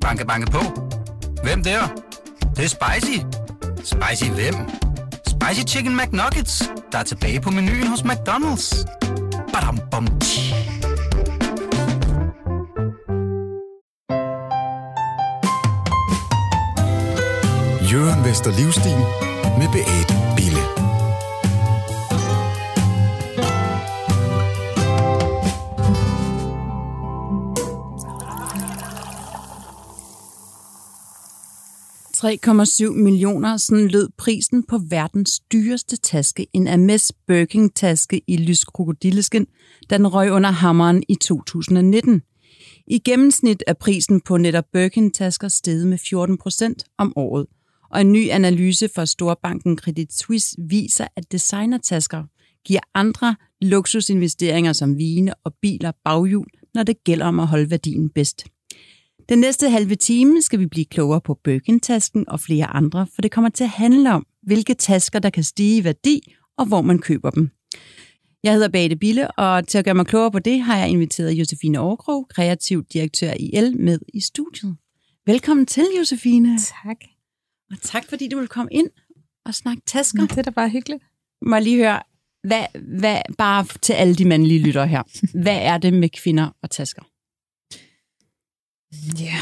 Banke, banke på. Hvem der? Det, det er spicy. Spicy hvem? Spicy Chicken McNuggets, der er tilbage på menuen hos McDonald's. Badum, bom, tji. Jørgen Vester Livstil med Beate Bille. Millioner, sådan lød prisen på verdens dyreste taske, en Hermes Birkin-taske i lys krokodilleskin, da den røg under hammeren i 2019. I gennemsnit er prisen på netop Birkin-tasker steget med 14 procent om året, og en ny analyse fra storbanken Credit Suisse viser, at designertasker giver andre luksusinvesteringer som vine og biler baghjul, når det gælder om at holde værdien bedst. Den næste halve time skal vi blive klogere på Birkin-tasken og flere andre, for det kommer til at handle om, hvilke tasker, der kan stige i værdi, og hvor man køber dem. Jeg hedder Bate Bille, og til at gøre mig klogere på det, har jeg inviteret Josefine Aarkrog, kreativ direktør i El, med i studiet. Velkommen til, Josefine. Tak. Og tak, fordi du vil komme ind og snakke tasker. Det er da bare hyggeligt. Må jeg lige høre, hvad, hvad, bare til alle de mandlige lyttere her, hvad er det med kvinder og tasker? Ja,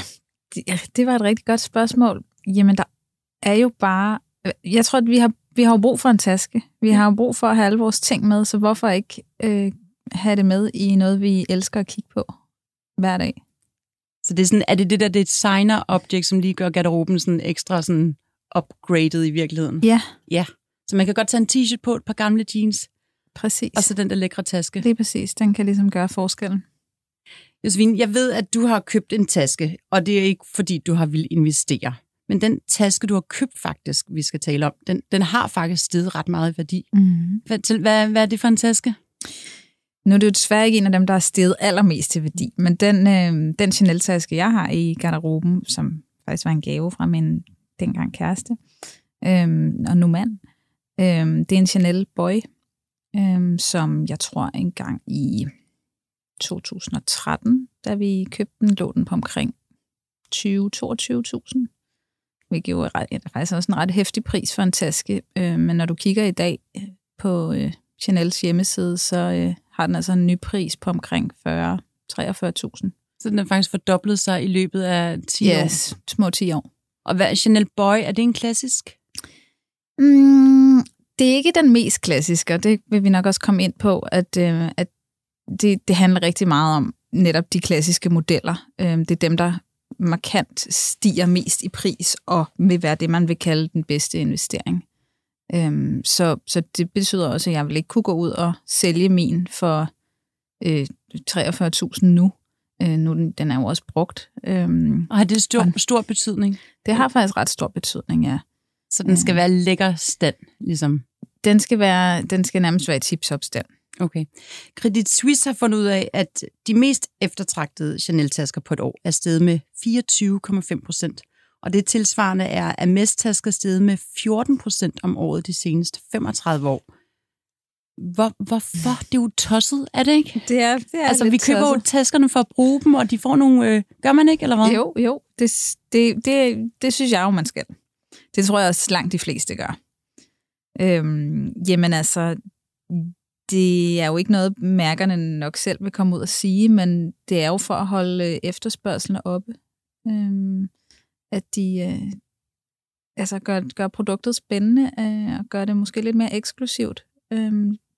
det, det var et rigtig godt spørgsmål. Jamen, der er jo bare... Jeg tror, at vi har, vi har jo brug for en taske. Vi har jo brug for at have alle vores ting med, så hvorfor ikke øh, have det med i noget, vi elsker at kigge på hver dag? Så det er, sådan, er det det der designer object, som lige gør garderoben sådan ekstra sådan upgraded i virkeligheden? Ja. Ja. Så man kan godt tage en t-shirt på, et par gamle jeans, Præcis. og så den der lækre taske. Lige præcis. Den kan ligesom gøre forskellen. Josefine, jeg ved, at du har købt en taske, og det er ikke fordi, du har vil investere. Men den taske, du har købt faktisk, vi skal tale om, den, den har faktisk steget ret meget i værdi. Mm. Hvad, hvad, hvad er det for en taske? Nu er det jo desværre ikke en af dem, der er steget allermest til værdi, men den, øh, den Chanel-taske, jeg har i garderoben, som faktisk var en gave fra min dengang kæreste, øh, og nu mand, øh, det er en Chanel Boy, øh, som jeg tror engang i 2013, da vi købte den, lå den på omkring 20-22.000. Hvilket jo er, faktisk også en ret hæftig pris for en taske. Øh, men når du kigger i dag på øh, Chanels hjemmeside, så øh, har den altså en ny pris på omkring 40-43.000. Så den har faktisk fordoblet sig i løbet af 10 år. Yes, små 10 år. Og hvad Chanel Boy? Er det en klassisk? Mm, det er ikke den mest klassiske, og det vil vi nok også komme ind på, at, øh, at det, det handler rigtig meget om netop de klassiske modeller. Øh, det er dem, der markant stiger mest i pris og vil være det, man vil kalde den bedste investering. Øh, så, så det betyder også, at jeg vil ikke kunne gå ud og sælge min for øh, 43.000 nu. Øh, nu den, den er jo også brugt. Øh, Og har det stor, stor betydning? det har faktisk ret stor betydning, ja. Så den skal være lækker stand, ligesom? Den skal, være, den skal nærmest være i tip-top stand. Okay. Credit Suisse har fundet ud af, at de mest eftertragtede Chanel-tasker på et år er steget med 24,5 procent. Og det tilsvarende er Hermes-tasker steget med 14 procent om året de seneste 35 år. Hvor, hvorfor? Det er jo tosset, er det ikke? Det er, det er Altså, vi køber jo taskerne for at bruge dem, og de får nogle... Øh, gør man ikke, eller hvad? Jo, jo. Det, det, det, det synes jeg jo, man skal. Det tror jeg også langt de fleste gør. Øhm, jamen altså, det er jo ikke noget, mærkerne nok selv vil komme ud og sige, men det er jo for at holde efterspørgselen oppe. Øhm, at de øh, altså gør, gør produktet spændende øh, og gør det måske lidt mere eksklusivt, øh,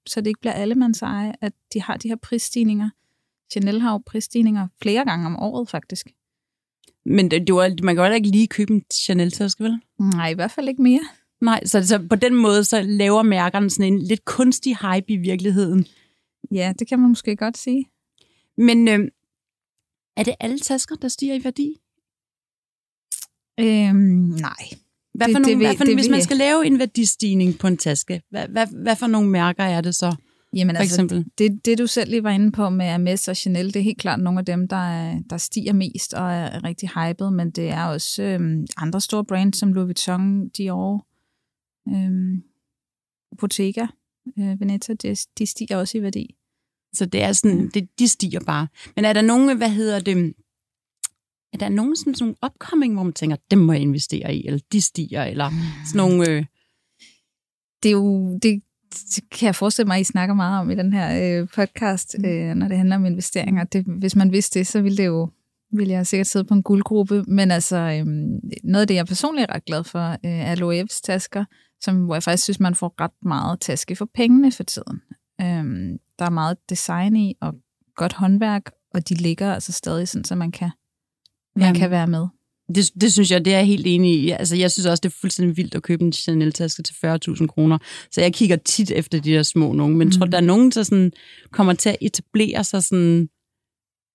så det ikke bliver allemands eje, at de har de her prisstigninger. Chanel har jo prisstigninger flere gange om året, faktisk. Men det, det var, man kan jo ikke lige købe en Chanel-taske, vel? Nej, i hvert fald ikke mere. Nej, så, så på den måde, så laver mærkerne sådan en lidt kunstig hype i virkeligheden. Ja, det kan man måske godt sige. Men øh, er det alle tasker, der stiger i værdi? Øhm, nej. Hvad Det- for nogle, det vil- hvad for, det hvis vil man skal lave en værdistigning på en taske, hvad, hvad, hvad for nogle mærker er det så, Jamen for eksempel? altså, det, det du selv lige var inde på med Hermes og Chanel, det er helt klart nogle af dem, der, er- der stiger mest og er rigtig hyped, men det er også øhm, andre store brands som Louis Vuitton, Dior, øhm, Bottega, øh, Veneta, de, de stiger også i værdi. Så det er sådan, det, de stiger bare. Men er der nogen, hvad hedder det, er der er nogen sådan, sådan nogle upcoming, hvor man tænker, dem må jeg investere i, eller de stiger, eller sådan nogle... Øh, det er jo, det, det kan jeg forestille mig, at I snakker meget om i den her øh, podcast, Mm. øh, når det handler om investeringer. Det, hvis man vidste det, så ville det jo ville jeg sikkert sidde på en guldgruppe. Men altså, øhm, noget af det, jeg personligt er ret glad for, øh, er Loeves tasker, som, hvor jeg faktisk synes, man får ret meget taske for pengene for tiden. Øhm, der er meget design i, og godt håndværk, og de ligger altså stadig sådan, så man kan, man Jamen. kan være med. det, det synes jeg, det er jeg helt enig i. Altså, jeg synes også, det er fuldstændig vildt at købe en Chanel-taske til 40.000 kroner. Så jeg kigger tit efter de der små nogen. Men mm. tror du, der er nogen, der sådan, kommer til at etablere sig sådan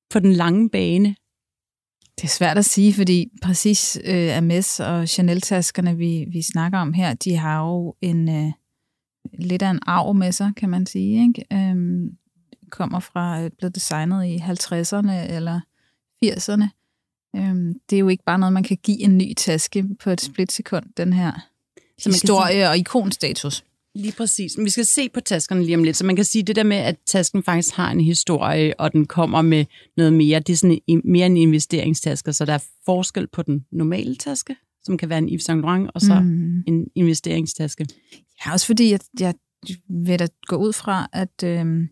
på den lange bane? Det er svært at sige, fordi præcis øh, Hermes og Chanel-taskerne, vi, vi snakker om her, de har jo en øh, lidt af en arv med sig, kan man sige. Ikke? Øhm, kommer fra, øh, blevet designet i 50'erne eller 80'erne. Øhm, det er jo ikke bare noget, man kan give en ny taske på et splitsekund, den her Så historie og ikonstatus. Lige præcis. Men vi skal se på taskerne lige om lidt. Så man kan sige, det der med, at tasken faktisk har en historie, og den kommer med noget mere, det er sådan en, mere en investeringstaske, så der er forskel på den normale taske, som kan være en Yves Saint Laurent, og så mm. En investeringstaske. Ja, også fordi jeg, jeg vil da gå ud fra, at, øh,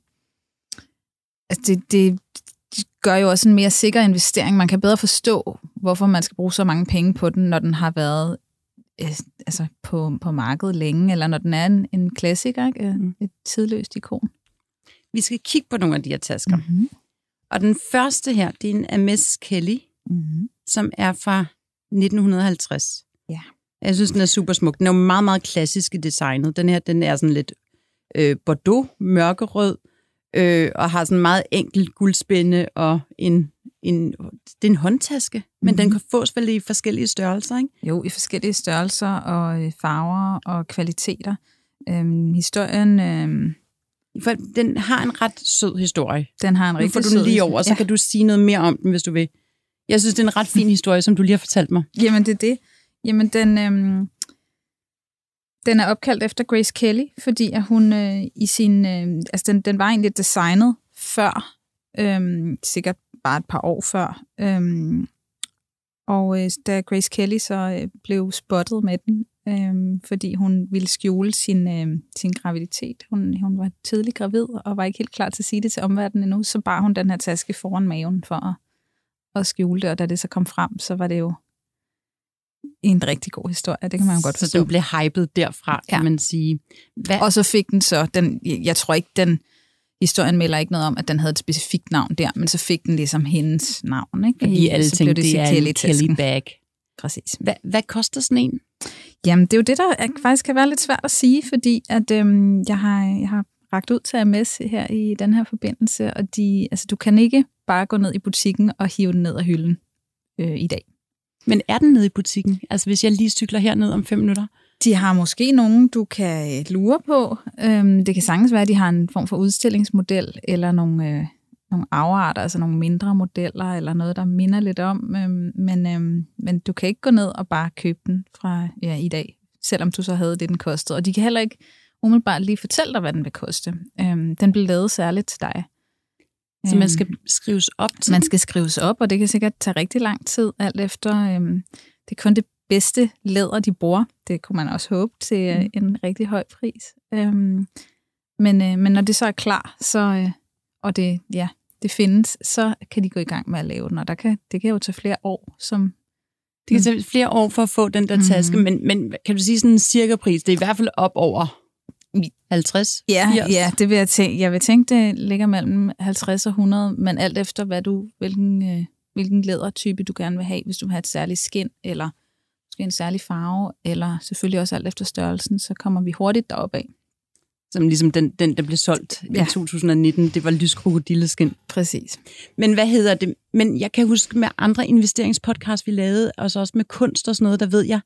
at det, det gør jo også en mere sikker investering. Man kan bedre forstå, hvorfor man skal bruge så mange penge på den, når den har været øh, altså på, på markedet længe, eller når den er en, en klassiker, ikke? Øh, Mm. et tidløst ikon. Vi skal kigge på nogle af de her tasker. Mm. Mm-hmm. Og den første her, det er en Hermes Kelly, Mm-hmm. som er fra 1950. Ja. Jeg synes, den er super smuk. Den er jo meget, meget klassisk i designet. Den her, den er sådan lidt øh, bordeaux, mørkerød, øh, og har sådan meget enkelt guldspænde og en, en, det er en håndtaske, men Mhm. mm-hmm. den kan fås vel i forskellige størrelser, ikke? Jo, i forskellige størrelser og øh, farver og kvaliteter. Øhm, historien, øhm, For den har en ret sød historie. den har en Nu rigtig får du sød den lige over, så ja. kan du sige noget mere om den, hvis du vil. Jeg synes, det er en ret fin historie, som du lige har fortalt mig. Jamen, det er det. Jamen, den, øhm, den er opkaldt efter Grace Kelly, fordi at hun øh, i sin... Øh, altså, den, den var egentlig designet før, øhm, sikkert bare et par år før. Øhm, og øh, da Grace Kelly så øh, blev spottet med den, øh, fordi hun ville skjule sin, øh, sin graviditet. Hun, hun var tidlig gravid og var ikke helt klar til at sige det til omverdenen endnu, så bar hun den her taske foran maven for at, at skjule det, og da det så kom frem, så var det jo en rigtig god historie. Det kan man jo godt Så forstå. den blev hypet derfra, kan Ja. man sige. Hvad, Og så fik den så, den, jeg tror ikke, den historien melder ikke noget om, at den havde et specifikt navn der, men så fik den ligesom hendes navn. Ikke? fordi I- alle så tænkte, blev det er en. Kelly bag. Præcis. Hvad, hvad koster sådan en? Jamen, det er jo det, der er, faktisk kan være lidt svært at sige, fordi at, øhm, jeg, har, jeg har ragt ud til MS her i den her forbindelse, og de, altså, du kan ikke bare gå ned i butikken og hive den ned af hylden øh, i dag. Men er den nede i butikken? Altså hvis jeg lige cykler herned om fem minutter? De har måske nogen, du kan øh, lure på. Øhm, det kan sagtens være, at de har en form for udstillingsmodel, eller nogle, øh, nogle afarter, altså nogle mindre modeller, eller noget, der minder lidt om. Øhm, men, øhm, men du kan ikke gå ned og bare købe den fra ja, i dag, selvom du så havde det, den kostede. Og de kan heller ikke umiddelbart lige fortælle dig, hvad den vil koste. Øhm, den blev lavet særligt til dig. Så man Øhm, skal skrives op til man skal skrives op, og det kan sikkert tage rigtig lang tid, alt efter, øhm, det er kun det bedste læder, de bruger. Det kunne man også håbe til øh, Mm. en rigtig høj pris. Øhm, men, øh, men når det så er klar, så, øh, og det, ja, det findes, så kan de gå i gang med at lave den, og der kan, det kan jo tage flere år, som Det kan tage flere år for at få den der taske, Mhm. men, men kan du sige sådan en cirka pris? Det er i hvert fald op over 50, Ja, 80. ja det vil jeg tænke. Jeg vil tænke, det ligger mellem 50 og 100, men alt efter, hvad du, hvilken, øh, hvilken lædertype du gerne vil have. Hvis du vil have et særligt skin, eller måske en særlig farve, eller selvfølgelig også alt efter størrelsen, så kommer vi hurtigt derop af. Som ligesom den, den der blev solgt ja. I 2019, det var lyskrokodilleskin. Præcis. Men hvad hedder det? Men jeg kan huske med andre investeringspodcasts, vi lavede, og så også med kunst og sådan noget, der ved jeg,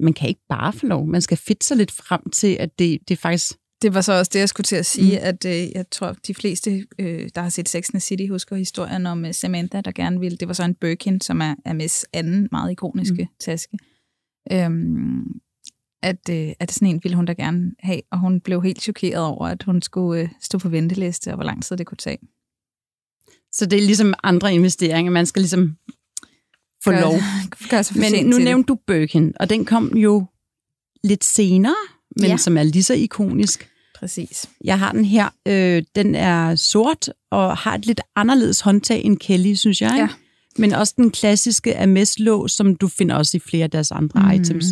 man kan ikke bare få lov. Man skal fedte sig lidt frem til, at det, det faktisk... Det var så også det, jeg skulle til at sige, Mm. at øh, jeg tror, de fleste, øh, der har set Sex and the City, husker historien om øh, Samantha, der gerne ville. Det var så en Birkin, som er, er Miss anden meget ikoniske mm. taske. Øhm, at, øh, at sådan en ville hun da gerne have, og hun blev helt chokeret over, at hun skulle øh, stå på venteliste, og hvor lang tid det kunne tage. Så det er ligesom andre investeringer. Man skal ligesom få Gør- lov. Gør sig Men nu det. nævnte du Birkin, og den kom jo lidt senere, men Ja. som er lige så ikonisk. Præcis. Jeg har den her. Øh, den er sort og har et lidt anderledes håndtag end Kelly, synes jeg. Ja. Men også den klassiske Hermes-lås, som du finder også i flere af deres andre mm. items.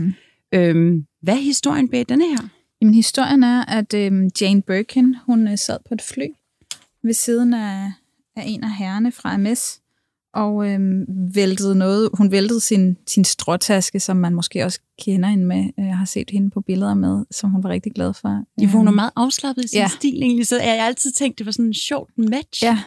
Øhm, hvad er historien bag denne her? Jamen, historien er, at øhm, Jane Birkin, hun øh, sad på et fly ved siden af, af en af herrerne fra MS, og øhm, væltede noget. Hun væltede sin, sin stråtaske, som man måske også kender hende med. Jeg har set hende på billeder med, som hun var rigtig glad for. Ja, hun er Øhm, meget afslappet i sin ja. stil egentlig, så jeg har altid tænkt, det var sådan en sjovt match. Ja.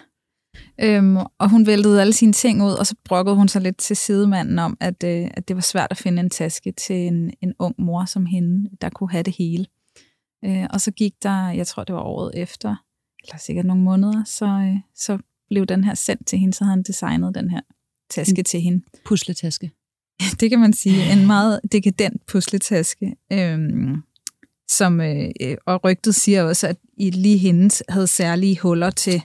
Øhm, og hun væltede alle sine ting ud, og så brokkede hun sig lidt til sidemanden om, at, øh, at det var svært at finde en taske til en, en ung mor som hende, der kunne have det hele. Øh, og så gik der, jeg tror det var året efter, eller sikkert nogle måneder, så, øh, så blev den her sendt til hende, så havde han designet den her taske Mm. til hende. Pusletaske. Det kan man sige. En meget dekadent pusletaske. Øhm, som, øh, og rygtet siger også, at i lige hendes havde særlige huller til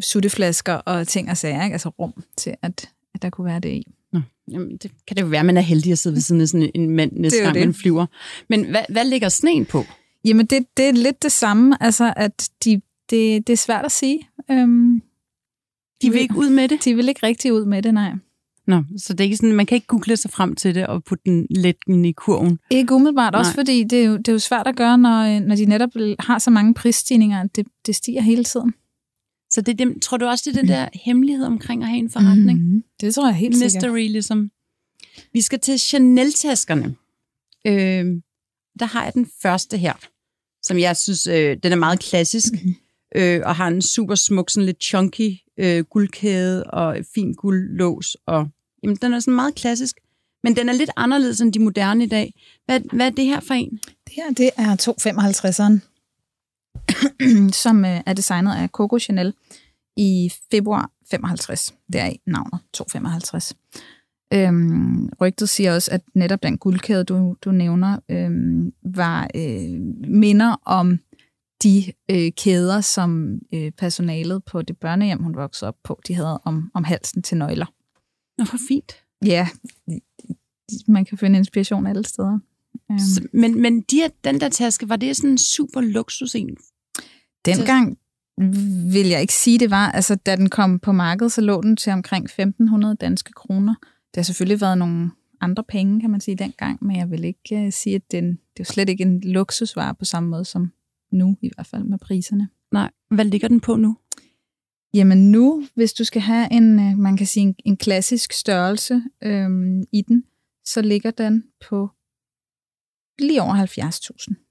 sutteflasker og ting og sager, ikke? altså rum til, at, at der kunne være det i. Nå, jamen, det kan det jo være, at man er heldig at sidde ved siden af sådan en mand næste gang, det. man flyver. Men hvad, hvad ligger sneen på? Jamen, det, det er lidt det samme, altså at de, det, det er svært at sige. Øhm, De vil ikke ud med det? de vil ikke rigtig ud med det, nej. Nå, så det er ikke sådan, man kan ikke google sig frem til det og putte den let ind i kurven. Ikke umiddelbart, også Nej. fordi det er, jo, det er jo svært at gøre, når, når de netop har så mange prisstigninger, at det, det stiger hele tiden. Så det dem, tror du også, det er den der hemmelighed omkring at have en forretning? Mm, det tror jeg helt sikkert. Mystery, ligesom. Vi skal til Chanel-taskerne. Øh, der har jeg den første her, som jeg synes, øh, den er meget klassisk, Mhm øh, og har en super smuk, sådan lidt chunky øh, guldkæde og fin guldlås. Og, jamen, den er sådan meget klassisk, men den er lidt anderledes end de moderne i dag. Hvad, hvad er det her for en? Det her, det er 255'eren, som øh, er designet af Coco Chanel i februar 55. Det er navnet 255. Øhm, rygtet siger også, at netop den guldkæde, du, du nævner, øhm, var øh, minder om de øh, kæder, som øh, personalet på det børnehjem, hun voksede op på, de havde om, om halsen til nøgler. Nå, hvor fint. Ja, man kan finde inspiration alle steder. Øhm. Så, men men de her, den der taske, var det sådan en super luksus en? Dengang vil jeg ikke sige, det var. Altså, da den kom på markedet, så lå den til omkring 1.500 danske kroner. Det har selvfølgelig været nogle andre penge, kan man sige, dengang, men jeg vil ikke uh, sige, at den, det er jo slet ikke en luksusvare på samme måde som nu, i hvert fald med priserne. Nej, hvad ligger den på nu? Jamen nu, hvis du skal have en, øh, man kan sige, en, en klassisk størrelse øhm, i den, så ligger den på lige over 70.000.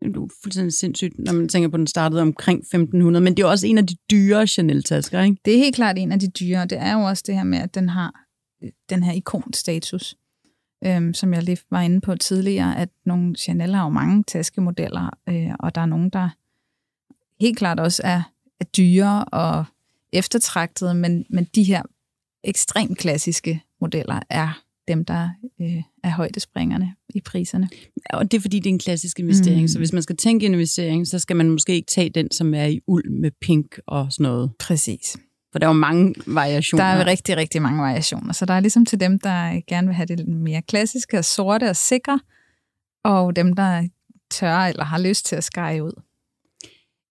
Det er fuldstændig sindssygt, når man tænker på, at den startede omkring 1500, men det er også en af de dyre Chanel-tasker, ikke? Det er helt klart en af de dyre. Det er jo også det her med, at den har øh, den her ikonstatus, øhm, som jeg lige var inde på tidligere, at nogle Chanel har jo mange taskemodeller, øh, og der er nogen, der helt klart også er, er dyre og eftertragtede, men, men de her ekstremt klassiske modeller er dem, der øh, er højdespringerne i priserne. Og det er fordi, det er en klassisk investering, mm. så hvis man skal tænke investering, så skal man måske ikke tage den, som er i uld med pink og sådan noget. Præcis. For der er jo mange variationer. Der er rigtig, rigtig mange variationer. Så der er ligesom til dem, der gerne vil have det mere klassiske og sorte og sikre, og dem, der tør eller har lyst til at skære ud.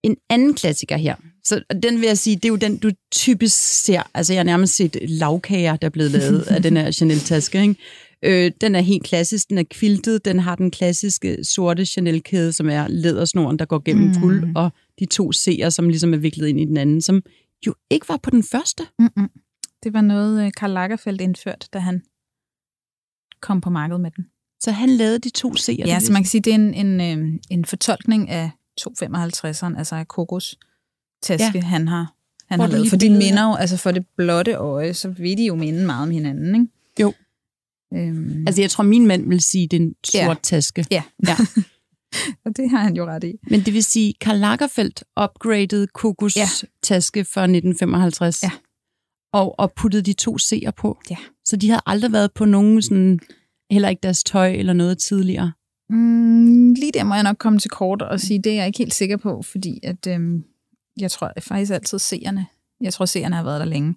En anden klassiker her, så den vil jeg sige, det er jo den, du typisk ser. Altså jeg har nærmest set lavkager, der er blevet lavet af den her Chanel-taske. Ikke? Øh, den er helt klassisk, den er kviltet, den har den klassiske sorte Chanel-kæde, som er lædersnoren, der går gennem mm. guld, og de to C'er, som ligesom er viklet ind i den anden, som jo ikke var på den første. Mm-mm. Det var noget, øh, Karl Lagerfeldt indførte, da han kom på markedet med den. Så han lavede de to C'er. Ja, så man kan sige, det er en, en, øh, en fortolkning af 255'eren, altså af Kokos taske, ja. han har, han har lavet. For de minder jo, altså for det blotte øje, så vil de jo minde meget om hinanden, ikke? Jo. Øhm, Altså, jeg tror, min mand vil sige, det er en sort Ja. taske. Ja. ja. og det har han jo ret i. Men det vil sige, Karl Lagerfeldt upgraded Kokos Ja. taske for 1955. Ja. Og, og puttede de to C'er på. Ja. Så de havde aldrig været på nogen sådan, heller ikke deres tøj eller noget tidligere. Mm, lige der må jeg nok komme til kort og sige, det er jeg ikke helt sikker på, fordi at, øhm, jeg tror faktisk altid seerne, jeg tror seerne har været der længe.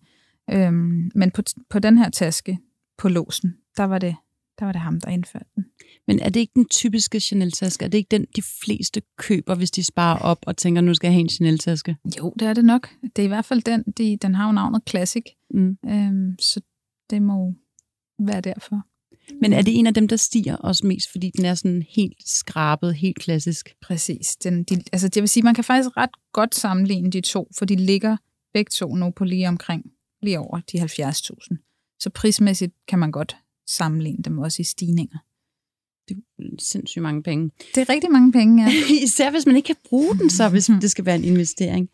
Øhm, men på, på den her taske, på låsen, der var det, der var det ham, der indførte den. Men er det ikke den typiske Chanel-taske? Er det ikke den, de fleste køber, hvis de sparer op og tænker, nu skal jeg have en Chanel-taske? Jo, det er det nok. Det er i hvert fald den, de, den har jo navnet Classic, Mm. øhm, så det må være derfor. Men er det en af dem, der stiger også mest, fordi den er sådan helt skrabet, helt klassisk? Præcis. Den, de, altså, det vil sige, man kan faktisk ret godt sammenligne de to, for de ligger begge to nu på lige omkring, lige over de 70.000. Så prismæssigt kan man godt sammenligne dem også i stigninger. Det er sindssygt mange penge. Det er rigtig mange penge, ja. Især hvis man ikke kan bruge den, så hvis det skal være en investering.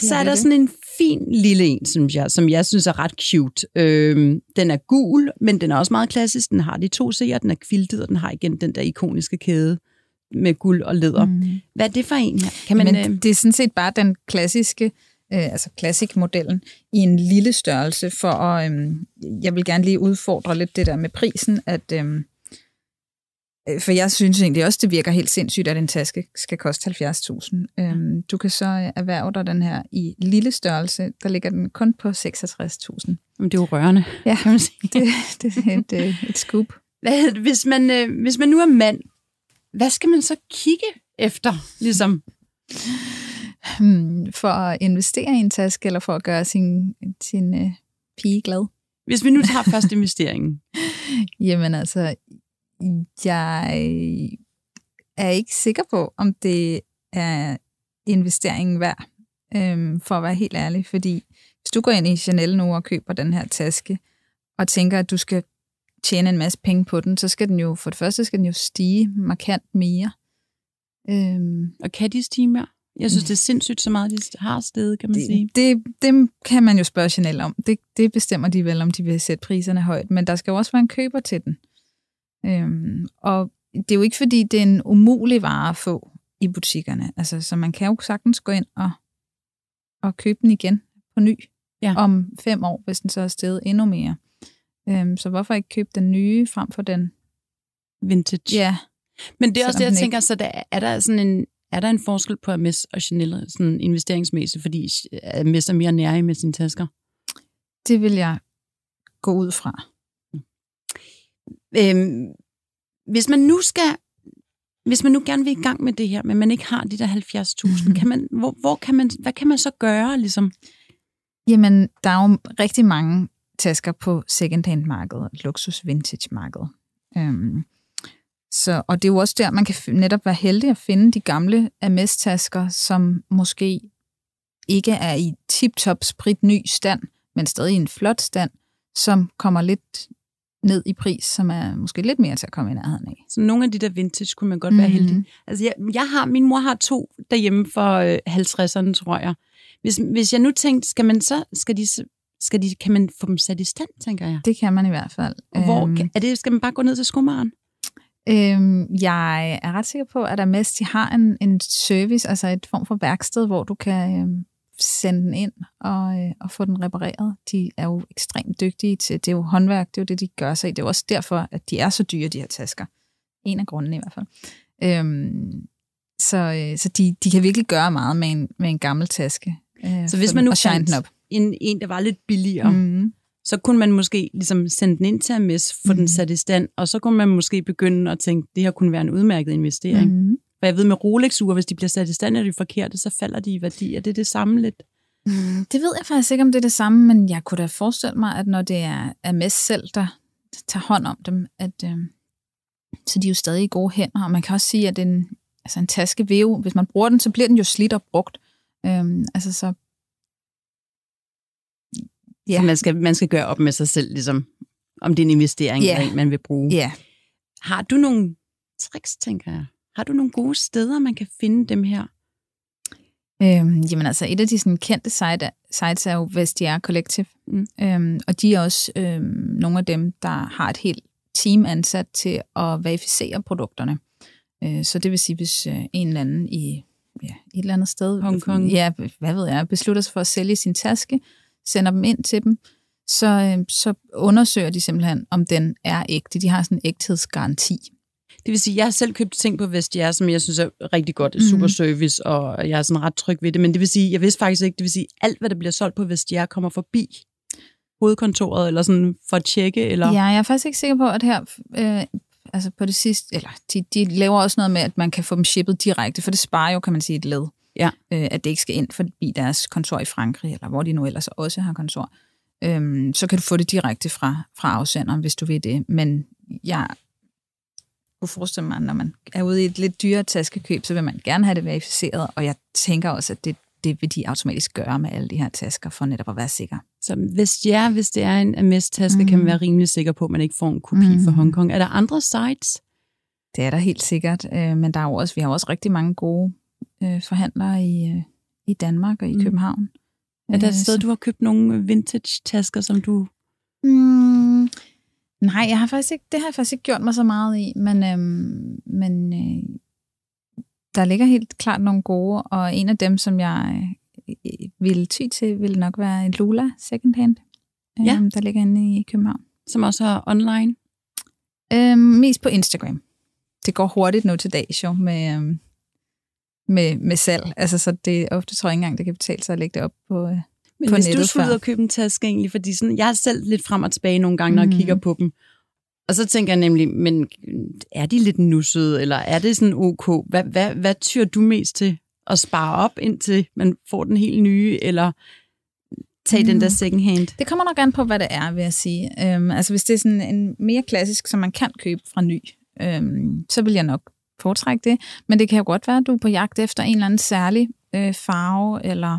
Det Så er er der det. sådan en fin lille en, synes jeg, som jeg synes er ret cute. Øhm, den er gul, men den er også meget klassisk. Den har de to C'er, den er kviltet, og den har igen den der ikoniske kæde med guld og læder. Mm. Mm. Hvad er det for en her? Kan man, Men øh, det er sådan set bare den klassiske, øh, altså classic-modellen i en lille størrelse, for at, øh, jeg vil gerne lige udfordre lidt det der med prisen, at, øh, øh, for jeg synes egentlig også, det virker helt sindssygt, at en taske skal koste 70.000. Øh, du kan så øh, erhverve dig den her i lille størrelse, der ligger den kun på 66.000. Jamen, det er jo rørende, Ja, kan man sige. det, det er et, øh, et scoop. Hvad, hvis, man, øh, hvis man nu er mand, hvad skal man så kigge efter? Ligesom? Hmm, for at investere i en taske, eller for at gøre sin, sin øh, pige glad. Hvis vi nu tager først investeringen. Jamen altså, jeg er ikke sikker på, om det er investeringen værd, øhm, for at være helt ærlig. Fordi hvis du går ind i Chanel nu og køber den her taske, og tænker, at du skal tjene en masse penge på den, så skal den jo, for det første skal den jo stige markant mere. Øhm, Og kan de stige mere? Jeg synes, det er sindssygt så meget, de har stedet, kan man sige. det, det, det kan man jo spørge Chanel om. Det, det bestemmer de vel, om de vil sætte priserne højt. Men der skal jo også være en køber til den. Øhm, og det er jo ikke, fordi det er en umulig vare at få i butikkerne. Altså, så man kan jo sagtens gå ind og, og købe den igen på ny Ja. om fem år, hvis den så er steget endnu mere. Øhm, så hvorfor ikke købe den nye frem for den? Vintage. Ja, Men det er også det, selvom jeg tænker, så der, er der sådan en er der en forskel på Hermes og Chanel sådan investeringsmæssigt, fordi Hermes er mere nære med sine tasker? det vil jeg gå ud fra. Øhm, hvis man nu skal hvis man nu gerne vil i gang med det her, men man ikke har de der 70.000, kan man, hvor, hvor kan man, hvad kan man så gøre? Ligesom? Jamen, der er jo rigtig mange tasker på second-hand-markedet, luksus-vintage-markedet. Øhm, så, og det er jo også der, man kan netop være heldig at finde de gamle Hermes-tasker, som måske ikke er i tip-top sprit ny stand, men stadig i en flot stand, som kommer lidt ned i pris, som er måske lidt mere til at komme i nærheden af. Så nogle af de der vintage kunne man godt mm-hmm. være heldig. Altså, jeg, jeg har, min mor har to derhjemme for øh, 50'erne, tror jeg. Hvis, hvis jeg nu tænkte, skal man så, skal de, skal de, kan man få dem sat i stand, tænker jeg. Det kan man i hvert fald. Hvor, Øhm, er det, skal man bare gå ned til skomaren? Øhm, jeg er ret sikker på, at Hermes de har en, en service, altså et form for værksted, hvor du kan øhm, sende den ind og, øh, og få den repareret. De er jo ekstremt dygtige til, det er jo håndværk, det er jo det, de gør sig i. Det er jo også derfor, at de er så dyre, de her tasker. En af grundene i hvert fald. Øhm, så øh, så de, de kan virkelig gøre meget med en, med en gammel taske. Øh, Så hvis man nu fandt den op. en, en, der var lidt billigere, mm. Så kunne man måske ligesom sende den ind til Hermes, få mm. den Mhm. sat i stand, og så kunne man måske begynde at tænke, det her kunne være en udmærket investering. Mm. For jeg ved med Rolex-ure, hvis de bliver sat i stand, er de forkerte, så falder de i værdi. Er det det samme lidt? Mm, Det ved jeg faktisk ikke, om det er det samme, men jeg kunne da forestille mig, at når det er Hermes selv, der tager hånd om dem, at øh, så de er jo stadig i gode hænder, og man kan også sige, at en, altså en taske vil jo, hvis man bruger den, så bliver den jo slidt og brugt. Øhm, altså så... Ja. Så man skal, man skal gøre op med sig selv, ligesom, om det er en investering, Ja. yeah. man vil bruge. Ja, Har du nogle tricks, tænker jeg? Har du nogle gode steder, man kan finde dem her? Øhm, jamen altså, et af de sådan, kendte site, sites er jo Vestiaire Collective, Mm. øhm, og de er også øhm, nogle af dem, der har et helt team ansat til at verificere produkterne. Øh, så det vil sige, hvis øh, en eller anden i ja, et eller andet sted, Hongkong. ja, hvad ved jeg, beslutter sig for at sælge sin taske, sender dem ind til dem, så, øh, så undersøger de simpelthen, om den er ægte. De har sådan en ægthedsgaranti. Det vil sige, jeg har selv købt ting på Vestiaire, som jeg synes er rigtig godt, mm. super service, og jeg er sådan ret tryg ved det. Men det vil sige, jeg vidste faktisk ikke, det vil sige, alt hvad der bliver solgt på Vestiaire kommer forbi hovedkontoret, eller sådan for at tjekke? Eller? Ja, jeg er faktisk ikke sikker på, at her, øh, altså på det sidste, eller de, de laver også noget med, at man kan få dem shippet direkte, for det sparer jo, kan man sige, et led. Ja. Øh, at det ikke skal ind forbi deres kontor i Frankrig, eller hvor de nu ellers også har kontor. Øhm, så kan du få det direkte fra, fra afsenderen, hvis du vil det. Men jeg kunne forestille mig, når man er ude i et lidt dyre taskekøb, så vil man gerne have det verificeret, og jeg tænker også, at det, det vil de automatisk gøre med alle de her tasker, for netop at være sikker. Så hvis, ja, hvis det er en MS-taske, mm. kan man Mhm. være rimelig sikker på, at man ikke får en kopi mm. Mhm. Hongkong. Er der andre sites? Det er der helt sikkert, øh, men der er jo også, vi har også rigtig mange gode øh, forhandlere i, øh, i Danmark og i Mm. København. Er der et Øh, sted, du har købt nogle vintage-tasker, som du... Mm, nej, jeg har faktisk ikke, det har jeg faktisk ikke gjort mig så meget i, men, øhm, men øh, der ligger helt klart nogle gode, og en af dem, som jeg øh, ville ty til, ville nok være en Lula secondhand, Ja. øhm, der ligger inde i København. som også er online? Øhm, mest på Instagram. Det går hurtigt nu til dags jo med, øhm, med, med salg. Altså, så det ofte tror jeg ikke engang, det kan betale sig at lægge det op på... Øh, Men på hvis du nettet skulle ud og købe en taske egentlig, fordi sådan, jeg er selv lidt frem og tilbage nogle gange, når jeg Mhm. kigger på dem. Og så tænker jeg nemlig, men er de lidt nussede, eller er det sådan ok? Hvad, hvad, hvad tyr du mest til? At spare op, indtil man får den helt nye, eller tage mm. den der Mm. second hand? Det kommer nok an på, hvad det er, vil jeg sige. Øhm, altså hvis det er sådan en mere klassisk, som man kan købe fra ny, øhm, så vil jeg nok foretrække det. Men det kan jo godt være, at du er på jagt efter en eller anden særlig øh, farve, eller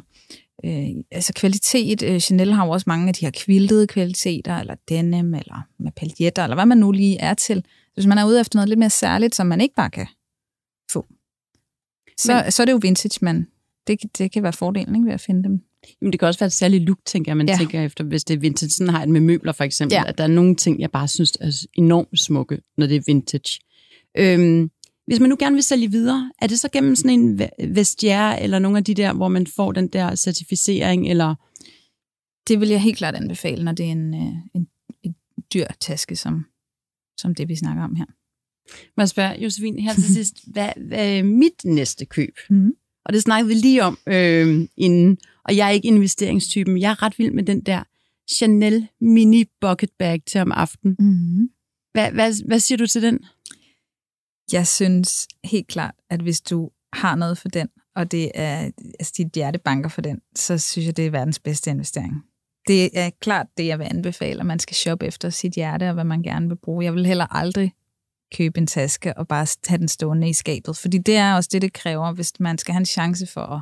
øh, altså kvalitet. Øh, Chanel har jo også mange af de her quiltede kvaliteter, eller denim, eller med paljetter, eller hvad man nu lige er til. Hvis man er ude efter noget lidt mere særligt, som man ikke bare kan få, så, Men- så er det jo vintage, man. Det, det kan være fordelen ikke, ved at finde dem. Jamen, det kan også være et særligt look, tænker jeg, man ja. Tænker efter, hvis det er vintage. Sådan har jeg det med møbler, for eksempel. Ja. At der er nogle ting, jeg bare synes er enormt smukke, når det er vintage. Øhm, hvis man nu gerne vil sælge videre, er det så gennem sådan en Ve- Vestiaire, eller nogle af de der, hvor man får den der certificering, eller... det vil jeg helt klart anbefale, når det er en, øh, en, en dyr taske, som, som det, vi snakker om her. Må jeg spørge, Josefine, her til sidst, hvad, hvad er mit næste køb? Mhm. Og det snakkede vi lige om øh, inden, og jeg er ikke investeringstypen. Jeg er ret vild med den der Chanel mini bucket bag til om aftenen. Mm-hmm. Hvad, hvad, hvad siger du til den? Jeg synes helt klart, at hvis du har noget for den, og det er, altså dit hjerte banker for den, så synes jeg, det er verdens bedste investering. Det er klart det, jeg vil anbefale, at man skal shoppe efter sit hjerte og hvad man gerne vil bruge. Jeg vil heller aldrig købe en taske og bare have den stående i skabet, fordi det er også det, det kræver, hvis man skal have en chance for at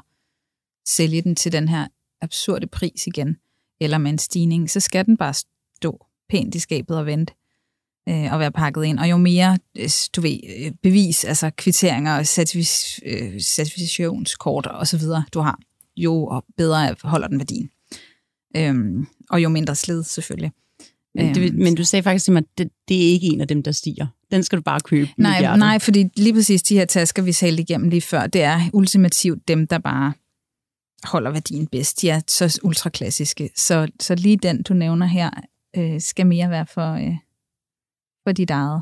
sælge den til den her absurde pris igen, eller med en stigning, så skal den bare stå pænt i skabet og vente øh, og være pakket ind. Og jo mere, øh, du ved, øh, bevis, altså kvitteringer, certific- øh, og så videre, du har, jo bedre holder den værdien. Øhm, og jo mindre slid, selvfølgelig. Men, det, Øhm, men du sagde faktisk til mig, at det, det er ikke en af dem, der stiger. Den skal du bare købe. Nej, nej, fordi lige præcis de her tasker, vi talte igennem lige før, det er ultimativt dem, der bare holder værdien bedst. De er så ultraklassiske. Så, så lige den, du nævner her, øh, skal mere være for, øh, for dit eget,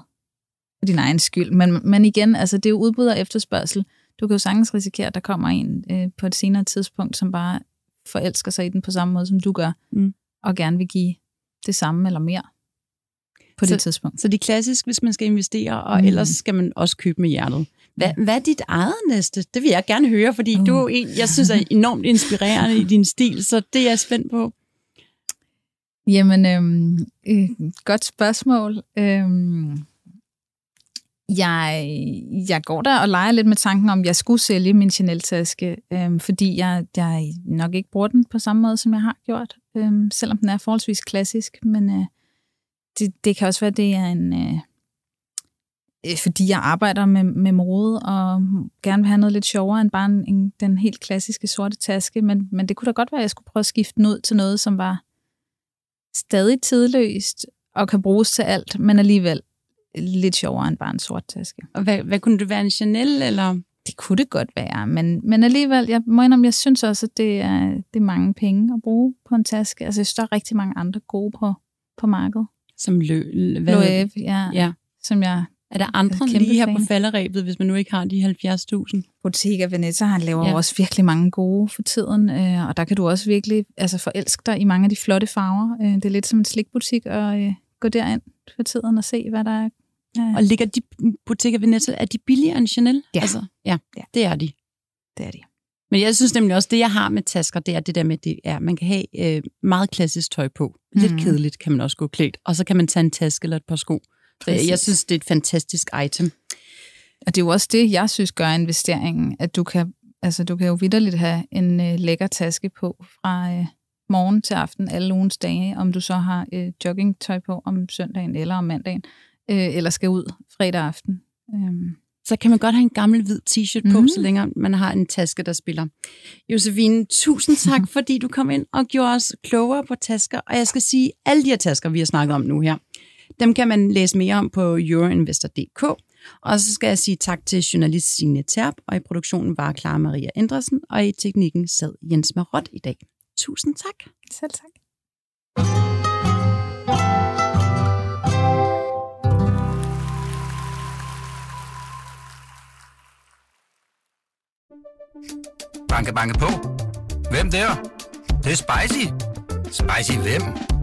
for din egen skyld. Men, men igen, altså, det er jo udbud og efterspørgsel. Du kan jo sagtens risikere, at der kommer en øh, på et senere tidspunkt, som bare forelsker sig i den på samme måde, som du gør, Mm. og gerne vil give det samme eller mere på Så- det tidspunkt. Så de er klassisk, hvis man skal investere, og mm. Ellers skal man også købe med hjertet. Hvad, hvad er dit eget næste? Det vil jeg gerne høre, fordi uh. du er jo en, jeg synes er enormt inspirerende i din stil, så det er jeg spændt på. Jamen, øhm, øh, godt spørgsmål. Øhm, jeg, jeg går der og leger lidt med tanken om, at jeg skulle sælge min Chanel-taske, øhm, fordi jeg, jeg nok ikke bruger den på samme måde, som jeg har gjort, øhm, selvom den er forholdsvis klassisk. Men øh, det, det kan også være, at det er en... Øh, øh, fordi jeg arbejder med, med mode og gerne vil have noget lidt sjovere end bare en, en, den helt klassiske sorte taske. Men, men det kunne da godt være, at jeg skulle prøve at skifte den ud til noget, som var stadig tidløst og kan bruges til alt, men alligevel lidt sjovere end bare en sort taske. Og hvad, hvad kunne det være, en Chanel, eller... Det kunne det godt være, men, men alligevel, jeg må indrømme, jeg synes også, at det er, det er mange penge at bruge på en taske. Altså, jeg synes, der er rigtig mange andre gode på, på markedet. Som lø, hvad? Loewe, ja, Ja. som jeg Er der andre lige her på falderæbet, hvis man nu ikke har de 70.000? Bottega Veneta, han laver Ja. også virkelig mange gode for tiden, øh, og der kan du også virkelig altså, forelske dig i mange af de flotte farver. Øh, det er lidt som en slikbutik at øh, gå derind for tiden og se, hvad der er. Ja, Og ligger de Bottega Veneta, er de billigere end Chanel? Ja. Altså, ja, Ja. det er de. det er de. Men jeg synes nemlig også, det jeg har med tasker, det er det der med, det er, man kan have øh, meget klassisk tøj på. Lidt Mhm. kedeligt kan man også gå klædt. Og så kan man tage en taske eller et par sko. Så jeg, jeg Præcis. synes, det er et fantastisk item. Og det er jo også det, jeg synes gør investeringen, at du kan, altså, du kan jo vidderligt have en øh, lækker taske på fra øh, morgen til aften alle ugens dage, om du så har øh, joggingtøj på om søndagen eller om mandagen, øh, eller skal ud fredag aften. Øhm, Så kan man godt have en gammel hvid t-shirt på, Mhm. så længe man har en taske, der spiller. Josefine, tusind tak, fordi du kom ind og gjorde os klogere på tasker. Og jeg skal sige, alle de her tasker, vi har snakket om nu her, dem kan man læse mere om på euroinvestor.dk. Og så skal jeg sige tak til journalist Signe Terp, og i produktionen var Clara Maria Endresen, og i teknikken sad Jens Marot i dag. Tusind tak. selv tak. Banke, banke på. Hvem der? Det, det er spicy. Spicy hvem?